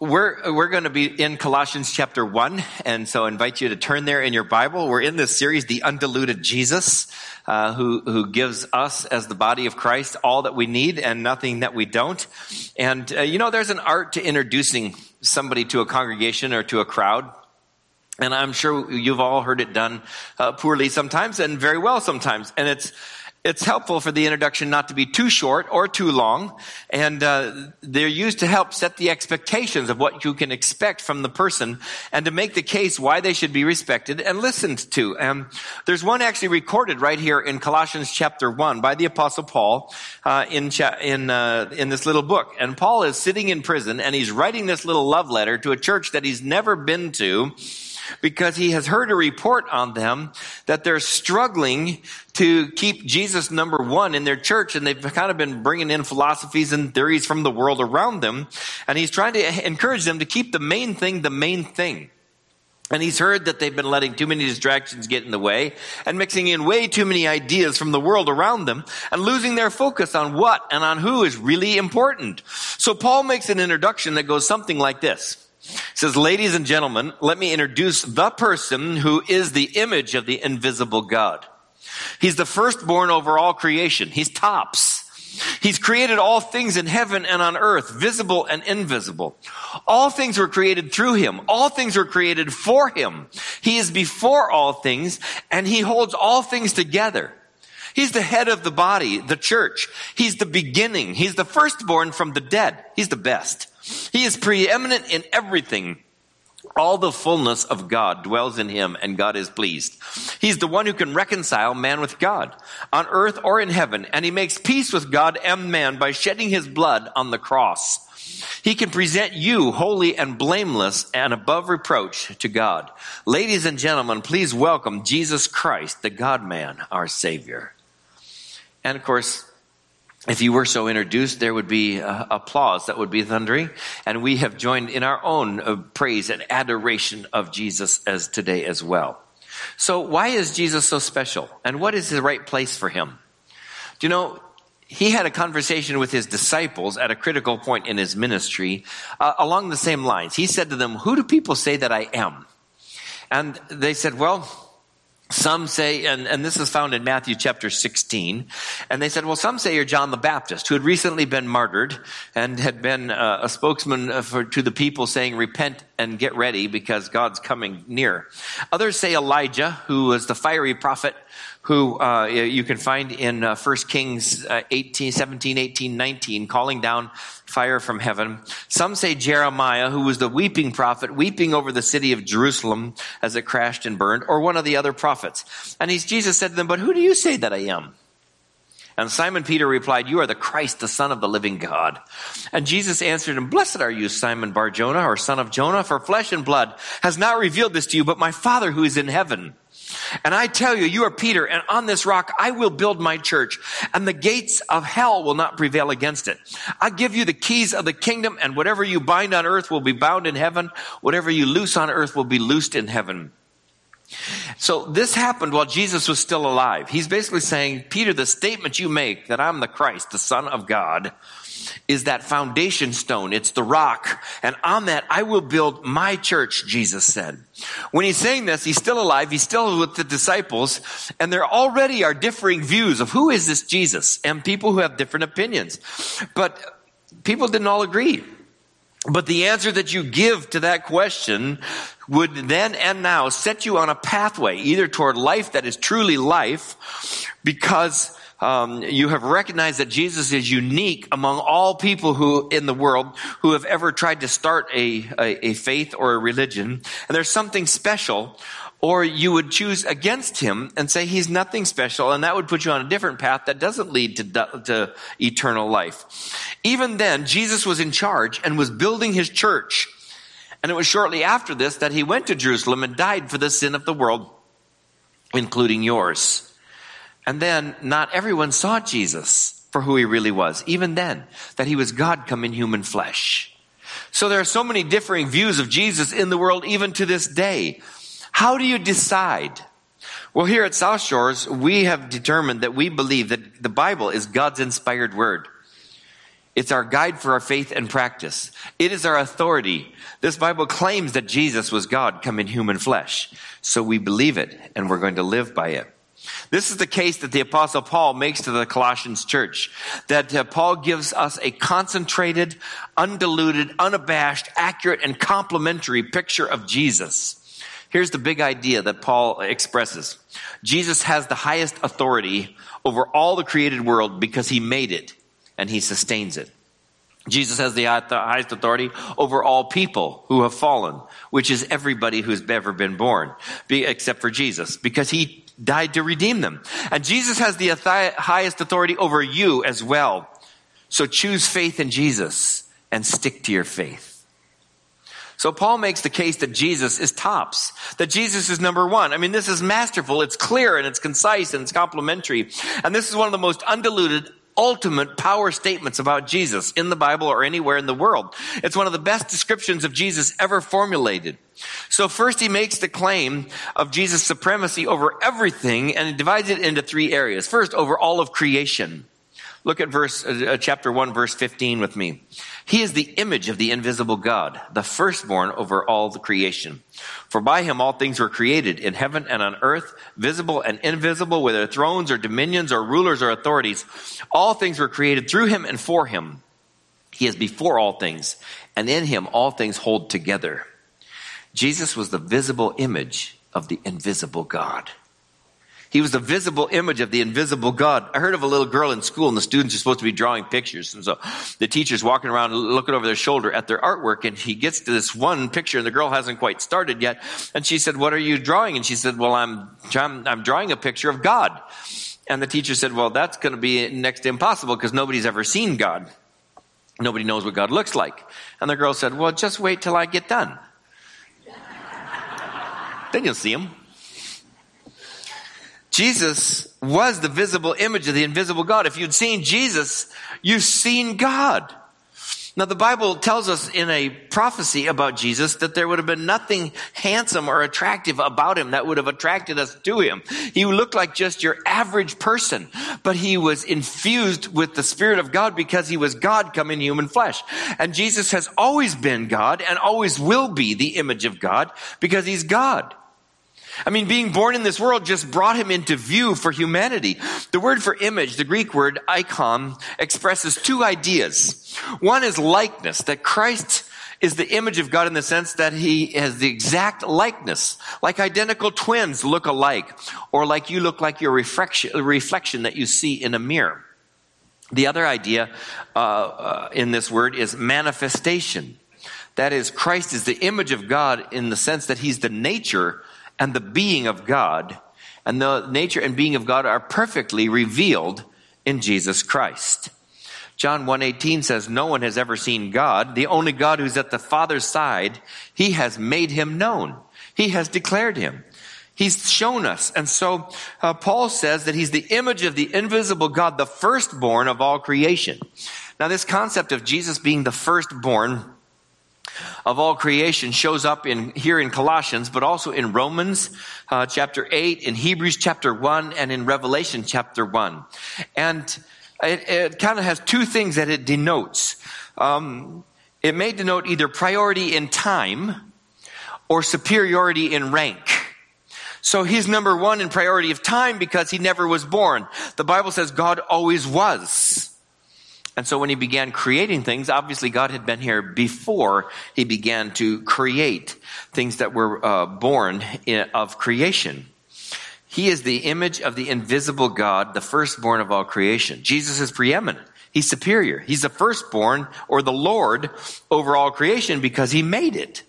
We're, we're going to be in Colossians chapter 1, and so I invite you to turn there in your Bible. We're in this series, The Undiluted Jesus, uh, who, who gives us as the body of Christ all that we need and nothing that we don't. And, uh, you know, there's an art to introducing somebody to a congregation or to a crowd. And I'm sure you've all heard it done uh, poorly sometimes and very well sometimes. And it's, it's helpful for the introduction not to be too short or too long, and uh, they're used to help set the expectations of what you can expect from the person and to make the case why they should be respected and listened to. And there's one actually recorded right here in Colossians chapter one by the Apostle Paul uh, in cha- in uh, in this little book. And Paul is sitting in prison and he's writing this little love letter to a church that he's never been to because he has heard a report on them that they're struggling to keep Jesus number one in their church and they've kind of been bringing in philosophies and theories from the world around them. And he's trying to encourage them to keep the main thing the main thing. And he's heard that they've been letting too many distractions get in the way and mixing in way too many ideas from the world around them and losing their focus on what and on who is really important. So Paul makes an introduction that goes something like this says, ladies and gentlemen, let me introduce the person who is the image of the invisible God. He's the firstborn over all creation. He's tops. He's created all things in heaven and on earth, visible and invisible. All things were created through him. All things were created for him. He is before all things and he holds all things together. He's the head of the body, the church. He's the beginning. He's the firstborn from the dead. He's the best. He is preeminent in everything. All the fullness of God dwells in him and God is pleased. He's the one who can reconcile man with God on earth or in heaven and he makes peace with God and man by shedding his blood on the cross. He can present you holy and blameless and above reproach to God. Ladies and gentlemen, please welcome Jesus Christ, the God man, our Savior. And of course, if you were so introduced, there would be uh, applause that would be thundering. And we have joined in our own uh, praise and adoration of Jesus as today as well. So why is Jesus so special? And what is the right place for him? Do you know, he had a conversation with his disciples at a critical point in his ministry uh, along the same lines. He said to them, who do people say that I am? And they said, well, some say, and, and this is found in Matthew chapter 16, and they said, well, some say you're John the Baptist, who had recently been martyred and had been uh, a spokesman uh, for, to the people saying, repent and get ready because God's coming near. Others say Elijah, who was the fiery prophet who uh, you can find in uh, 1 Kings uh, 18, 17, 18, 19, calling down fire from heaven. Some say Jeremiah, who was the weeping prophet, weeping over the city of Jerusalem as it crashed and burned, or one of the other prophets. And he's, Jesus said to them, But who do you say that I am? And Simon Peter replied, You are the Christ, the Son of the living God. And Jesus answered him, Blessed are you, Simon Bar Jonah, or son of Jonah, for flesh and blood has not revealed this to you, but my Father who is in heaven. And I tell you, you are Peter, and on this rock I will build my church, and the gates of hell will not prevail against it. I give you the keys of the kingdom, and whatever you bind on earth will be bound in heaven. Whatever you loose on earth will be loosed in heaven. So this happened while Jesus was still alive. He's basically saying, Peter, the statement you make that I'm the Christ, the Son of God, is that foundation stone. It's the rock. And on that, I will build my church, Jesus said. When he's saying this, he's still alive. He's still with the disciples. And there already are differing views of who is this Jesus and people who have different opinions. But people didn't all agree. But the answer that you give to that question would then and now set you on a pathway either toward life that is truly life because um, you have recognized that Jesus is unique among all people who in the world who have ever tried to start a, a, a faith or a religion, and there's something special. Or you would choose against him and say he's nothing special, and that would put you on a different path that doesn't lead to, to eternal life. Even then, Jesus was in charge and was building his church. And it was shortly after this that he went to Jerusalem and died for the sin of the world, including yours. And then not everyone saw Jesus for who he really was, even then, that he was God come in human flesh. So there are so many differing views of Jesus in the world, even to this day. How do you decide? Well, here at South Shores, we have determined that we believe that the Bible is God's inspired word. It's our guide for our faith and practice. It is our authority. This Bible claims that Jesus was God come in human flesh. So we believe it and we're going to live by it. This is the case that the apostle Paul makes to the Colossians church. That uh, Paul gives us a concentrated, undiluted, unabashed, accurate, and complimentary picture of Jesus. Here's the big idea that Paul expresses. Jesus has the highest authority over all the created world because he made it and he sustains it. Jesus has the highest authority over all people who have fallen, which is everybody who's ever been born, except for Jesus, because he died to redeem them. And Jesus has the highest authority over you as well. So choose faith in Jesus and stick to your faith. So Paul makes the case that Jesus is tops, that Jesus is number one. I mean, this is masterful, it's clear, and it's concise, and it's complimentary. And this is one of the most undiluted, ultimate power statements about Jesus in the Bible or anywhere in the world. It's one of the best descriptions of Jesus ever formulated. So first he makes the claim of Jesus' supremacy over everything and he divides it into three areas. First, over all of creation. Look at verse, uh, chapter 1, verse 15 with me. He is the image of the invisible God, the firstborn over all the creation. For by him all things were created in heaven and on earth, visible and invisible, whether thrones or dominions or rulers or authorities. All things were created through him and for him. He is before all things, and in him all things hold together. Jesus was the visible image of the invisible God. He was the visible image of the invisible God. I heard of a little girl in school and the students are supposed to be drawing pictures. And so the teacher's walking around looking over their shoulder at their artwork and he gets to this one picture and the girl hasn't quite started yet. And she said, what are you drawing? And she said, well, I'm, I'm, I'm drawing a picture of God. And the teacher said, well, that's going to be next to impossible because nobody's ever seen God. Nobody knows what God looks like. And the girl said, well, just wait till I get done. then you'll see him. Jesus was the visible image of the invisible God. If you'd seen Jesus, you've seen God. Now the Bible tells us in a prophecy about Jesus that there would have been nothing handsome or attractive about him that would have attracted us to him. He looked like just your average person, but he was infused with the Spirit of God because he was God come in human flesh. And Jesus has always been God and always will be the image of God because he's God. I mean, being born in this world just brought him into view for humanity. The word for image, the Greek word icon, expresses two ideas. One is likeness, that Christ is the image of God in the sense that he has the exact likeness, like identical twins look alike, or like you look like your reflection, reflection that you see in a mirror. The other idea uh, uh, in this word is manifestation. That is, Christ is the image of God in the sense that he's the nature and the being of God, and the nature and being of God are perfectly revealed in Jesus Christ. John 1:18 says no one has ever seen God, the only God who's at the Father's side, he has made him known. He has declared him. He's shown us. And so uh, Paul says that he's the image of the invisible God, the firstborn of all creation. Now this concept of Jesus being the firstborn of all creation shows up in here in Colossians, but also in Romans uh, chapter 8, in Hebrews chapter 1, and in Revelation chapter 1. And it, it kind of has two things that it denotes. Um, it may denote either priority in time or superiority in rank. So he's number one in priority of time because he never was born. The Bible says God always was. And so when he began creating things, obviously God had been here before he began to create things that were uh, born in, of creation. He is the image of the invisible God, the firstborn of all creation. Jesus is preeminent. He's superior. He's the firstborn or the Lord over all creation because he made it.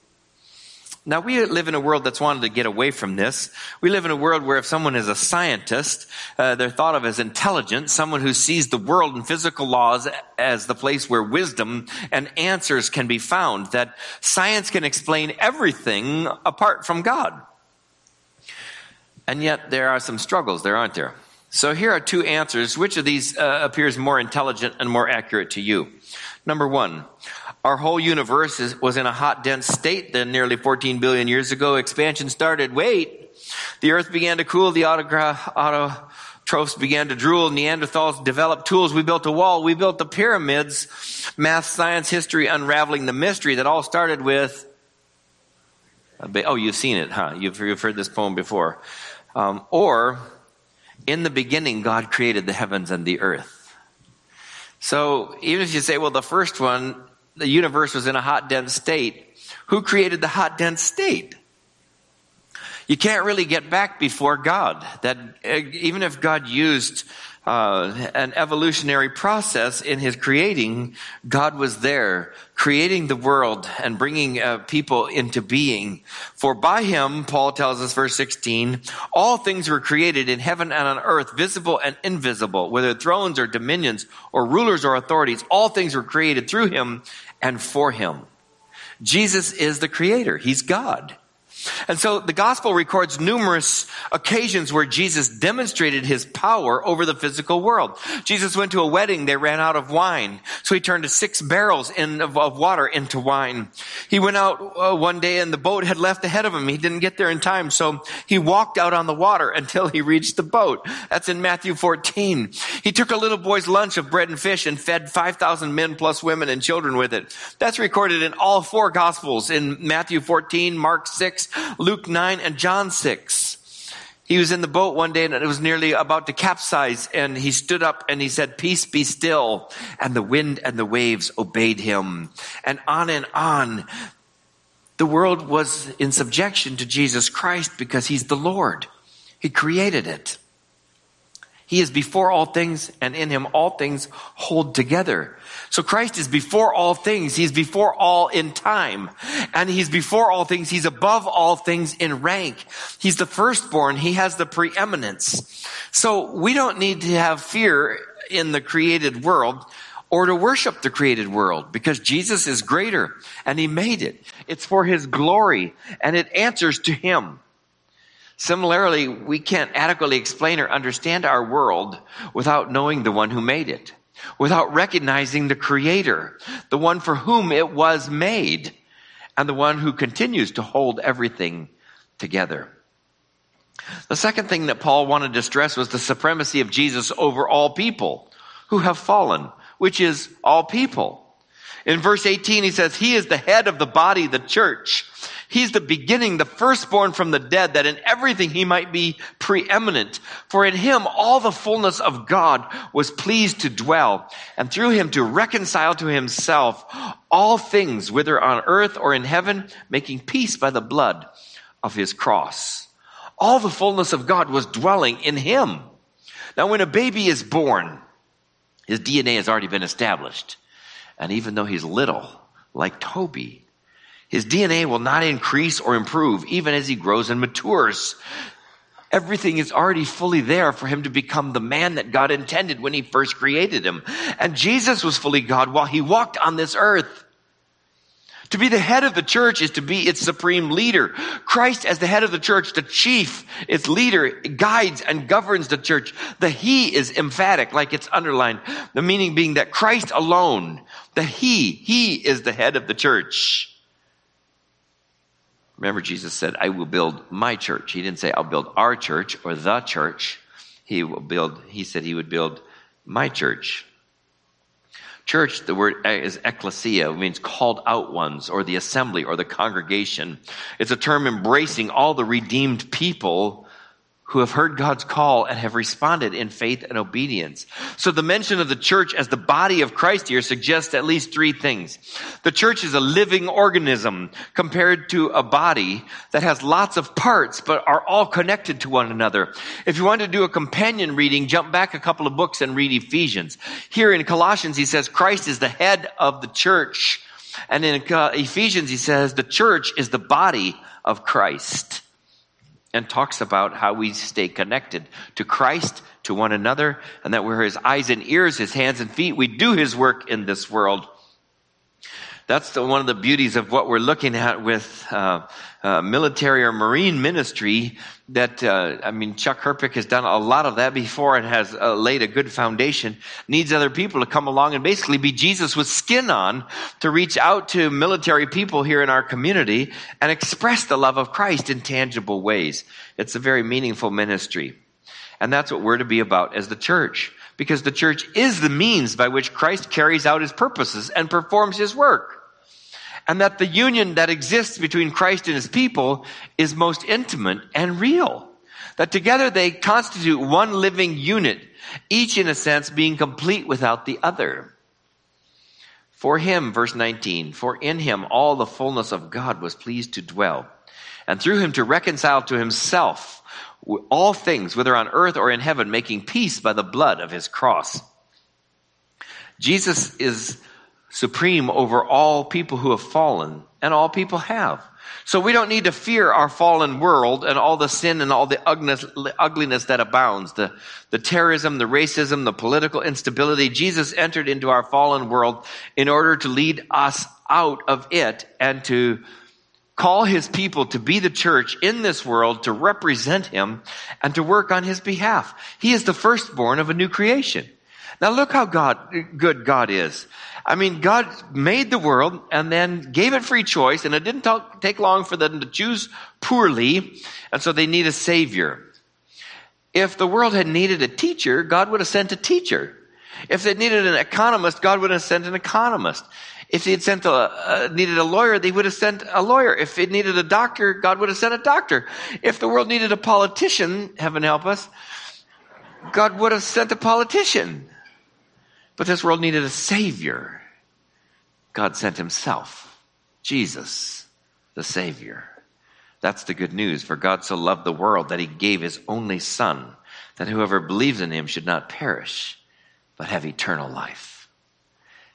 Now, we live in a world that's wanted to get away from this. We live in a world where if someone is a scientist, uh, they're thought of as intelligent, someone who sees the world and physical laws as the place where wisdom and answers can be found, that science can explain everything apart from God. And yet, there are some struggles there, aren't there? So, here are two answers. Which of these uh, appears more intelligent and more accurate to you? Number one, our whole universe is, was in a hot, dense state then nearly 14 billion years ago. Expansion started. Wait. The earth began to cool. The Australopithecus began to drool. Neanderthals developed tools. We built a wall. We built the pyramids. Math, science, history, unraveling the mystery that all started with. Oh, you've seen it, huh? You've, you've heard this poem before. Um, or, in the beginning, God created the heavens and the earth. So, even if you say, well, the first one, the universe was in a hot, dense state, who created the hot, dense state? You can't really get back before God. That uh, even if God used uh, an evolutionary process in his creating, God was there creating the world and bringing uh, people into being. For by him, Paul tells us, verse 16, all things were created in heaven and on earth, visible and invisible, whether thrones or dominions or rulers or authorities, all things were created through him and for him. Jesus is the creator. He's God. And so the gospel records numerous occasions where Jesus demonstrated his power over the physical world. Jesus went to a wedding, they ran out of wine. So he turned six barrels in, of, of, water into wine. He went out uh, one day and the boat had left ahead of him. He didn't get there in time. So he walked out on the water until he reached the boat. That's in Matthew 14. He took a little boy's lunch of bread and fish and fed 5,000 men plus women and children with it. That's recorded in all four gospels in Matthew 14, Mark 6, Luke 9, and John 6. He was in the boat one day and it was nearly about to capsize and he stood up and he said, peace be still. And the wind and the waves obeyed him. And on and on. The world was in subjection to Jesus Christ because he's the Lord. He created it. He is before all things and in him all things hold together. So Christ is before all things. He's before all in time. And he's before all things. He's above all things in rank. He's the firstborn. He has the preeminence. So we don't need to have fear in the created world or to worship the created world because Jesus is greater and he made it. It's for his glory and it answers to him. Similarly, we can't adequately explain or understand our world without knowing the one who made it without recognizing the creator, the one for whom it was made, and the one who continues to hold everything together. The second thing that Paul wanted to stress was the supremacy of Jesus over all people who have fallen, which is all people. In verse 18, he says, He is the head of the body, the church. He's the beginning, the firstborn from the dead, that in everything he might be preeminent. For in him all the fullness of God was pleased to dwell, and through him to reconcile to himself all things, whether on earth or in heaven, making peace by the blood of his cross. All the fullness of God was dwelling in him. Now when a baby is born, his DNA has already been established. And even though he's little, like Toby, his DNA will not increase or improve even as he grows and matures. Everything is already fully there for him to become the man that God intended when he first created him. And Jesus was fully God while he walked on this earth. To be the head of the church is to be its supreme leader. Christ as the head of the church, the chief, its leader, guides and governs the church. The he is emphatic, like it's underlined. The meaning being that Christ alone, the he, he is the head of the church. Remember, Jesus said, I will build my church. He didn't say, I'll build our church or the church. He will build, he said he would build my church. Church, the word is ecclesia, means called out ones, or the assembly, or the congregation. It's a term embracing all the redeemed people who have heard God's call and have responded in faith and obedience. So the mention of the church as the body of Christ here suggests at least three things. The church is a living organism compared to a body that has lots of parts but are all connected to one another. If you want to do a companion reading, jump back a couple of books and read Ephesians. Here in Colossians, he says Christ is the head of the church. And in uh, Ephesians, he says the church is the body of Christ and talks about how we stay connected to Christ, to one another, and that we're his eyes and ears, his hands and feet. We do his work in this world. That's the, one of the beauties of what we're looking at with uh, uh, military or marine ministry. That uh, I mean, Chuck Herpick has done a lot of that before and has uh, laid a good foundation. Needs other people to come along and basically be Jesus with skin on to reach out to military people here in our community and express the love of Christ in tangible ways. It's a very meaningful ministry. And that's what we're to be about as the church. Because the church is the means by which Christ carries out his purposes and performs his work. And that the union that exists between Christ and his people is most intimate and real. That together they constitute one living unit, each in a sense being complete without the other. For him, verse 19, for in him all the fullness of God was pleased to dwell, and through him to reconcile to himself all things, whether on earth or in heaven, making peace by the blood of his cross. Jesus is supreme over all people who have fallen, and all people have. So we don't need to fear our fallen world and all the sin and all the ugliness that abounds, the, the terrorism, the racism, the political instability. Jesus entered into our fallen world in order to lead us out of it and to call his people to be the church in this world, to represent him and to work on his behalf. He is the firstborn of a new creation. Now look how God, good God is. I mean, God made the world and then gave it free choice, and it didn't talk, take long for them to choose poorly, and so they need a savior. If the world had needed a teacher, God would have sent a teacher. If they needed an economist, God would have sent an economist. If they had sent a, uh, needed a lawyer, they would have sent a lawyer. If it needed a doctor, God would have sent a doctor. If the world needed a politician, heaven help us, God would have sent a politician. But this world needed a savior. God sent himself, Jesus, the Savior. That's the good news. For God so loved the world that he gave his only Son, that whoever believes in him should not perish, but have eternal life.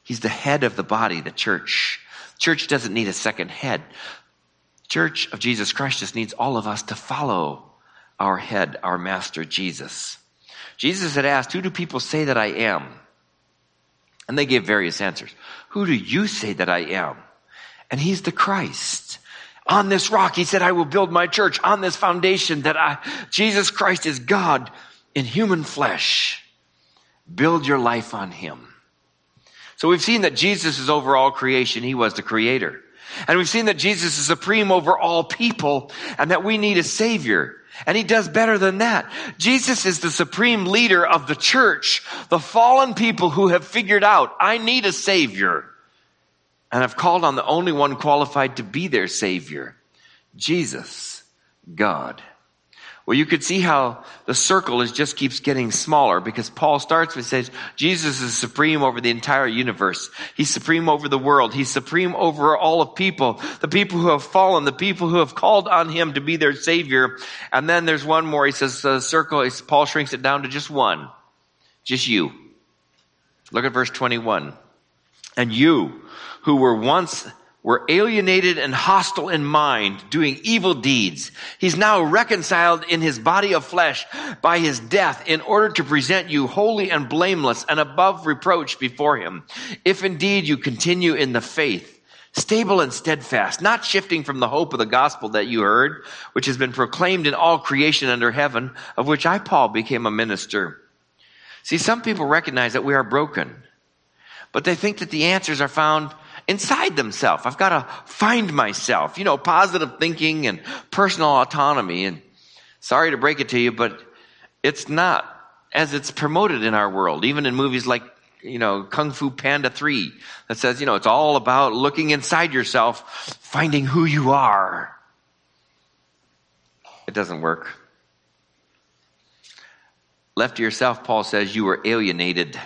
He's the head of the body, the church. Church doesn't need a second head. Church of Jesus Christ just needs all of us to follow our head, our master Jesus. Jesus had asked, Who do people say that I am? And they gave various answers. Who do you say that I am? And he's the Christ. On this rock, he said, I will build my church on this foundation that I, Jesus Christ is God in human flesh. Build your life on him. So we've seen that Jesus is over all creation. He was the creator. And we've seen that Jesus is supreme over all people and that we need a savior. And he does better than that. Jesus is the supreme leader of the church, the fallen people who have figured out, I need a savior. And have called on the only one qualified to be their savior, Jesus, God. Well, you could see how the circle is just keeps getting smaller because Paul starts with says Jesus is supreme over the entire universe. He's supreme over the world. He's supreme over all of people, the people who have fallen, the people who have called on him to be their savior. And then there's one more. He says the circle, is Paul shrinks it down to just one. Just you. Look at verse 21. And you who were once were alienated and hostile in mind, doing evil deeds. He's now reconciled in his body of flesh by his death in order to present you holy and blameless and above reproach before him. If indeed you continue in the faith, stable and steadfast, not shifting from the hope of the gospel that you heard, which has been proclaimed in all creation under heaven, of which I, Paul, became a minister. See, some people recognize that we are broken, but they think that the answers are found inside themselves. I've got to find myself, you know, positive thinking and personal autonomy. And sorry to break it to you, but it's not as it's promoted in our world, even in movies like, you know, Kung Fu Panda 3 that says, you know, it's all about looking inside yourself, finding who you are. It doesn't work. Left to yourself, Paul says, you were alienated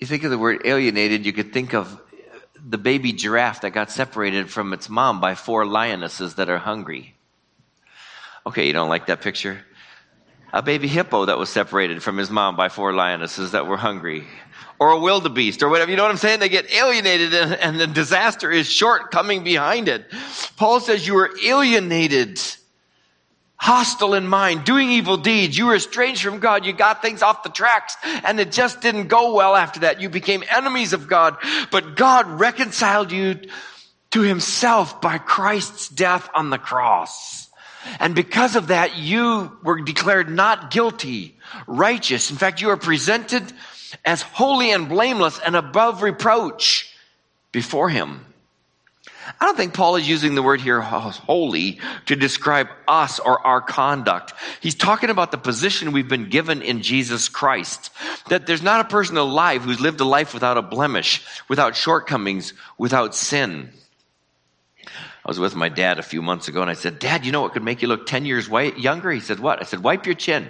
you think of the word alienated, you could think of the baby giraffe that got separated from its mom by four lionesses that are hungry. Okay, you don't like that picture? A baby hippo that was separated from his mom by four lionesses that were hungry. Or a wildebeest or whatever. You know what I'm saying? They get alienated and, and the disaster is short coming behind it. Paul says you were alienated hostile in mind, doing evil deeds. You were estranged from God. You got things off the tracks and it just didn't go well after that. You became enemies of God, but God reconciled you to himself by Christ's death on the cross. And because of that, you were declared not guilty, righteous. In fact, you are presented as holy and blameless and above reproach before him. I don't think Paul is using the word here holy to describe us or our conduct. He's talking about the position we've been given in Jesus Christ. That there's not a person alive who's lived a life without a blemish, without shortcomings, without sin. I was with my dad a few months ago and I said, Dad, you know what could make you look 10 years younger? He said, What? I said, Wipe your chin.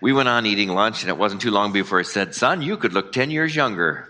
we went on eating lunch and it wasn't too long before I said, Son, you could look 10 years younger.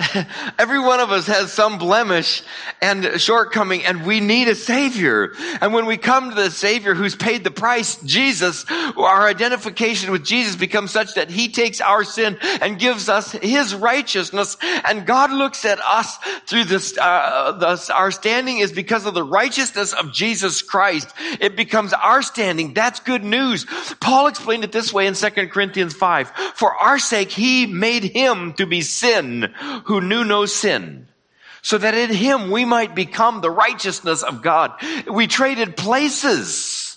Every one of us has some blemish and shortcoming and we need a savior. And when we come to the savior who's paid the price, Jesus, our identification with Jesus becomes such that he takes our sin and gives us his righteousness. And God looks at us through this, uh, our standing is because of the righteousness of Jesus Christ. It becomes our standing. That's good news. Paul explained it this way in 2 Corinthians 5. For our sake, he made him to be sin who knew no sin so that in him we might become the righteousness of God. We traded places.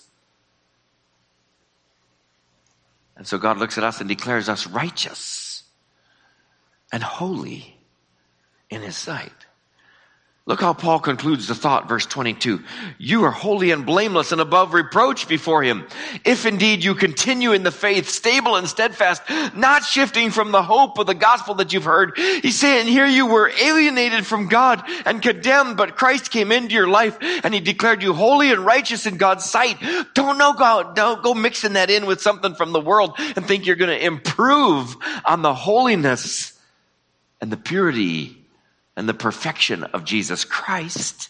And so God looks at us and declares us righteous and holy in his sight. Look how Paul concludes the thought, verse 22. You are holy and blameless and above reproach before him. If indeed you continue in the faith, stable and steadfast, not shifting from the hope of the gospel that you've heard. He's saying here you were alienated from God and condemned, but Christ came into your life and he declared you holy and righteous in God's sight. Don't know God, don't go mixing that in with something from the world and think you're going to improve on the holiness and the purity and the perfection of Jesus Christ.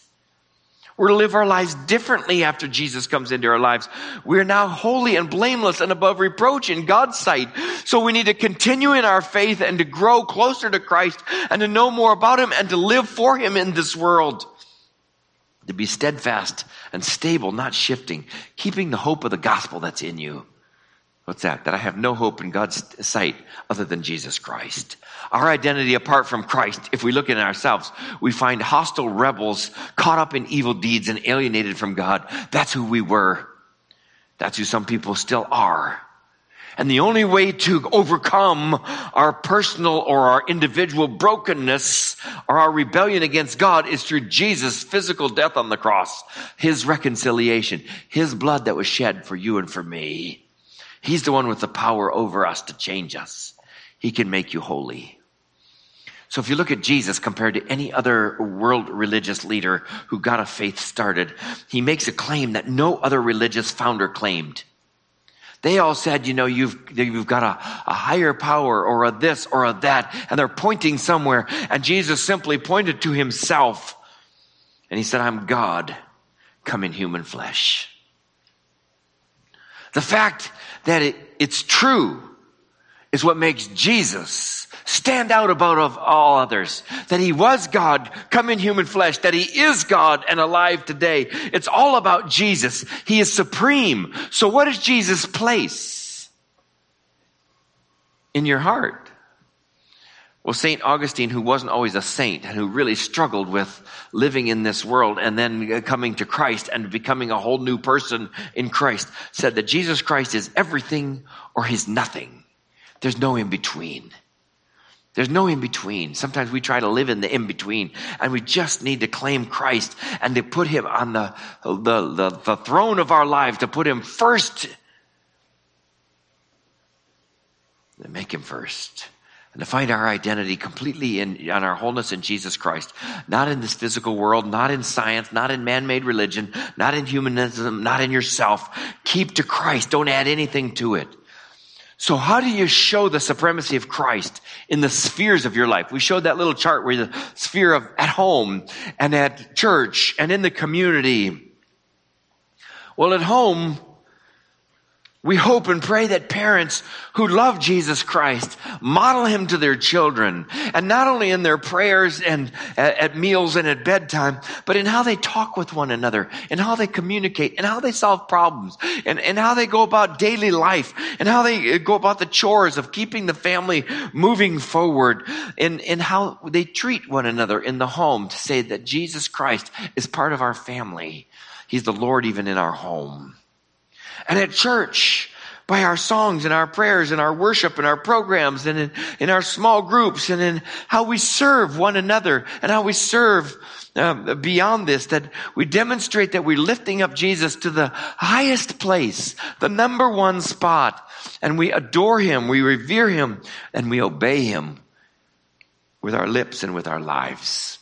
We're to live our lives differently after Jesus comes into our lives. We're now holy and blameless and above reproach in God's sight. So we need to continue in our faith and to grow closer to Christ and to know more about Him and to live for Him in this world. To be steadfast and stable, not shifting, keeping the hope of the gospel that's in you. What's that? That I have no hope in God's sight other than Jesus Christ. Our identity apart from Christ, if we look at ourselves, we find hostile rebels caught up in evil deeds and alienated from God. That's who we were. That's who some people still are. And the only way to overcome our personal or our individual brokenness or our rebellion against God is through Jesus' physical death on the cross, His reconciliation, His blood that was shed for you and for me. He's the one with the power over us to change us. He can make you holy. So if you look at Jesus compared to any other world religious leader who got a faith started, he makes a claim that no other religious founder claimed. They all said, you know, you've, you've got a, a higher power or a this or a that, and they're pointing somewhere. And Jesus simply pointed to himself. And he said, I'm God come in human flesh. The fact that it, it's true is what makes Jesus stand out above all others. That he was God, come in human flesh, that he is God and alive today. It's all about Jesus. He is supreme. So what is Jesus' place in your heart? Well, St. Augustine, who wasn't always a saint and who really struggled with living in this world and then coming to Christ and becoming a whole new person in Christ, said that Jesus Christ is everything or he's nothing. There's no in between. There's no in between. Sometimes we try to live in the in between and we just need to claim Christ and to put him on the, the, the, the throne of our life, to put him first. And make him first and to find our identity completely in on our wholeness in Jesus Christ, not in this physical world, not in science, not in man-made religion, not in humanism, not in yourself. Keep to Christ. Don't add anything to it. So how do you show the supremacy of Christ in the spheres of your life? We showed that little chart where the sphere of at home and at church and in the community. Well, at home, we hope and pray that parents who love Jesus Christ model him to their children. And not only in their prayers and at, meals and at bedtime, but in how they talk with one another, and how they communicate, and how they solve problems, and, and how they go about daily life, and how they uh, go about the chores of keeping the family moving forward, and, and how they treat one another in the home to say that Jesus Christ is part of our family. He's the Lord even in our home. And at church, by our songs and our prayers and our worship and our programs and in, in our small groups and in how we serve one another and how we serve um, beyond this, that we demonstrate that we're lifting up Jesus to the highest place, the number one spot, and we adore him, we revere him, and we obey him with our lips and with our lives.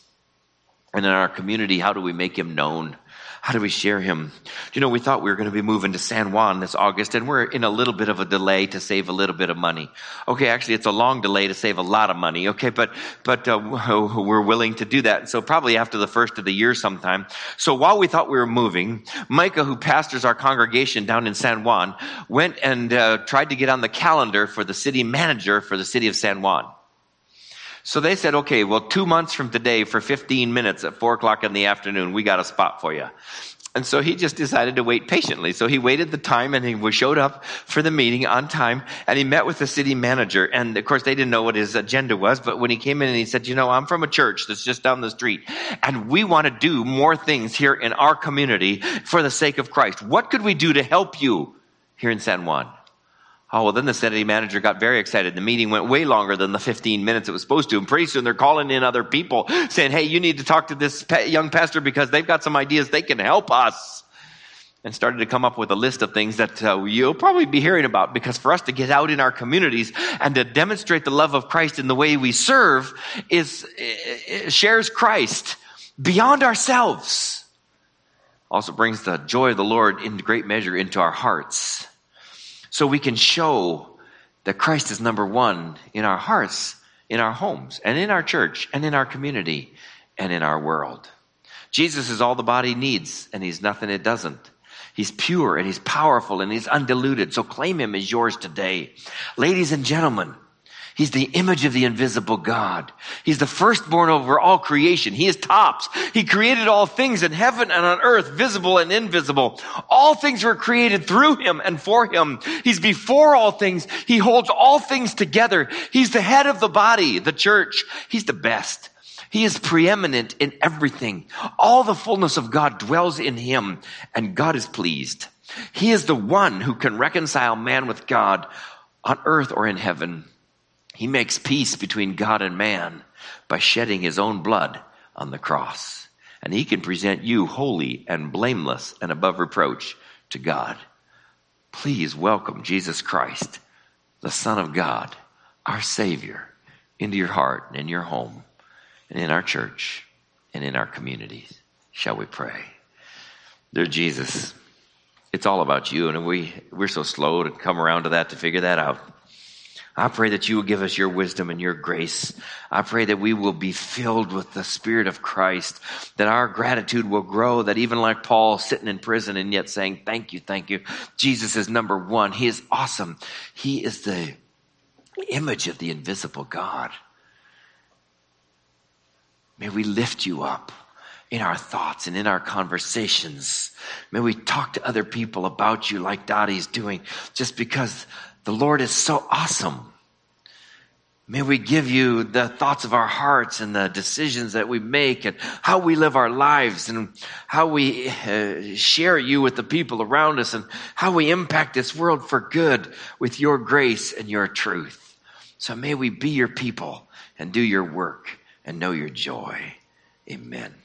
And in our community, how do we make him known? How do we share him? You know, we thought we were going to be moving to San Juan this August, and we're in a little bit of a delay to save a little bit of money. Okay, actually, it's a long delay to save a lot of money. Okay, but but uh, we're willing to do that. So probably after the first of the year, sometime. So while we thought we were moving, Micah, who pastors our congregation down in San Juan, went and uh, tried to get on the calendar for the city manager for the city of San Juan. So they said, okay, well, two months from today for 15 minutes at four o'clock in the afternoon, we got a spot for you. And so he just decided to wait patiently. So he waited the time and he showed up for the meeting on time and he met with the city manager. And of course, they didn't know what his agenda was. But when he came in and he said, you know, I'm from a church that's just down the street and we want to do more things here in our community for the sake of Christ. What could we do to help you here in San Juan? Oh, well, then the city manager got very excited. The meeting went way longer than the 15 minutes it was supposed to. And pretty soon they're calling in other people saying, Hey, you need to talk to this young pastor because they've got some ideas they can help us. And started to come up with a list of things that uh, you'll probably be hearing about because for us to get out in our communities and to demonstrate the love of Christ in the way we serve is, shares Christ beyond ourselves. Also brings the joy of the Lord in great measure into our hearts so we can show that Christ is number one in our hearts, in our homes, and in our church, and in our community, and in our world. Jesus is all the body needs, and he's nothing it doesn't. He's pure and he's powerful and he's undiluted. So claim him as yours today. Ladies and gentlemen, He's the image of the invisible God. He's the firstborn over all creation. He is tops. He created all things in heaven and on earth, visible and invisible. All things were created through him and for him. He's before all things. He holds all things together. He's the head of the body, the church. He's the best. He is preeminent in everything. All the fullness of God dwells in him and God is pleased. He is the one who can reconcile man with God on earth or in heaven. He makes peace between God and man by shedding his own blood on the cross. And he can present you holy and blameless and above reproach to God. Please welcome Jesus Christ, the Son of God, our Savior, into your heart and in your home and in our church and in our communities. Shall we pray? Dear Jesus, it's all about you, and we, we're so slow to come around to that to figure that out. I pray that you will give us your wisdom and your grace. I pray that we will be filled with the Spirit of Christ, that our gratitude will grow, that even like Paul sitting in prison and yet saying, Thank you, thank you. Jesus is number one. He is awesome. He is the image of the invisible God. May we lift you up in our thoughts and in our conversations. May we talk to other people about you like Dottie's doing just because the Lord is so awesome. May we give you the thoughts of our hearts and the decisions that we make and how we live our lives and how we uh, share you with the people around us and how we impact this world for good with your grace and your truth. So may we be your people and do your work and know your joy. Amen.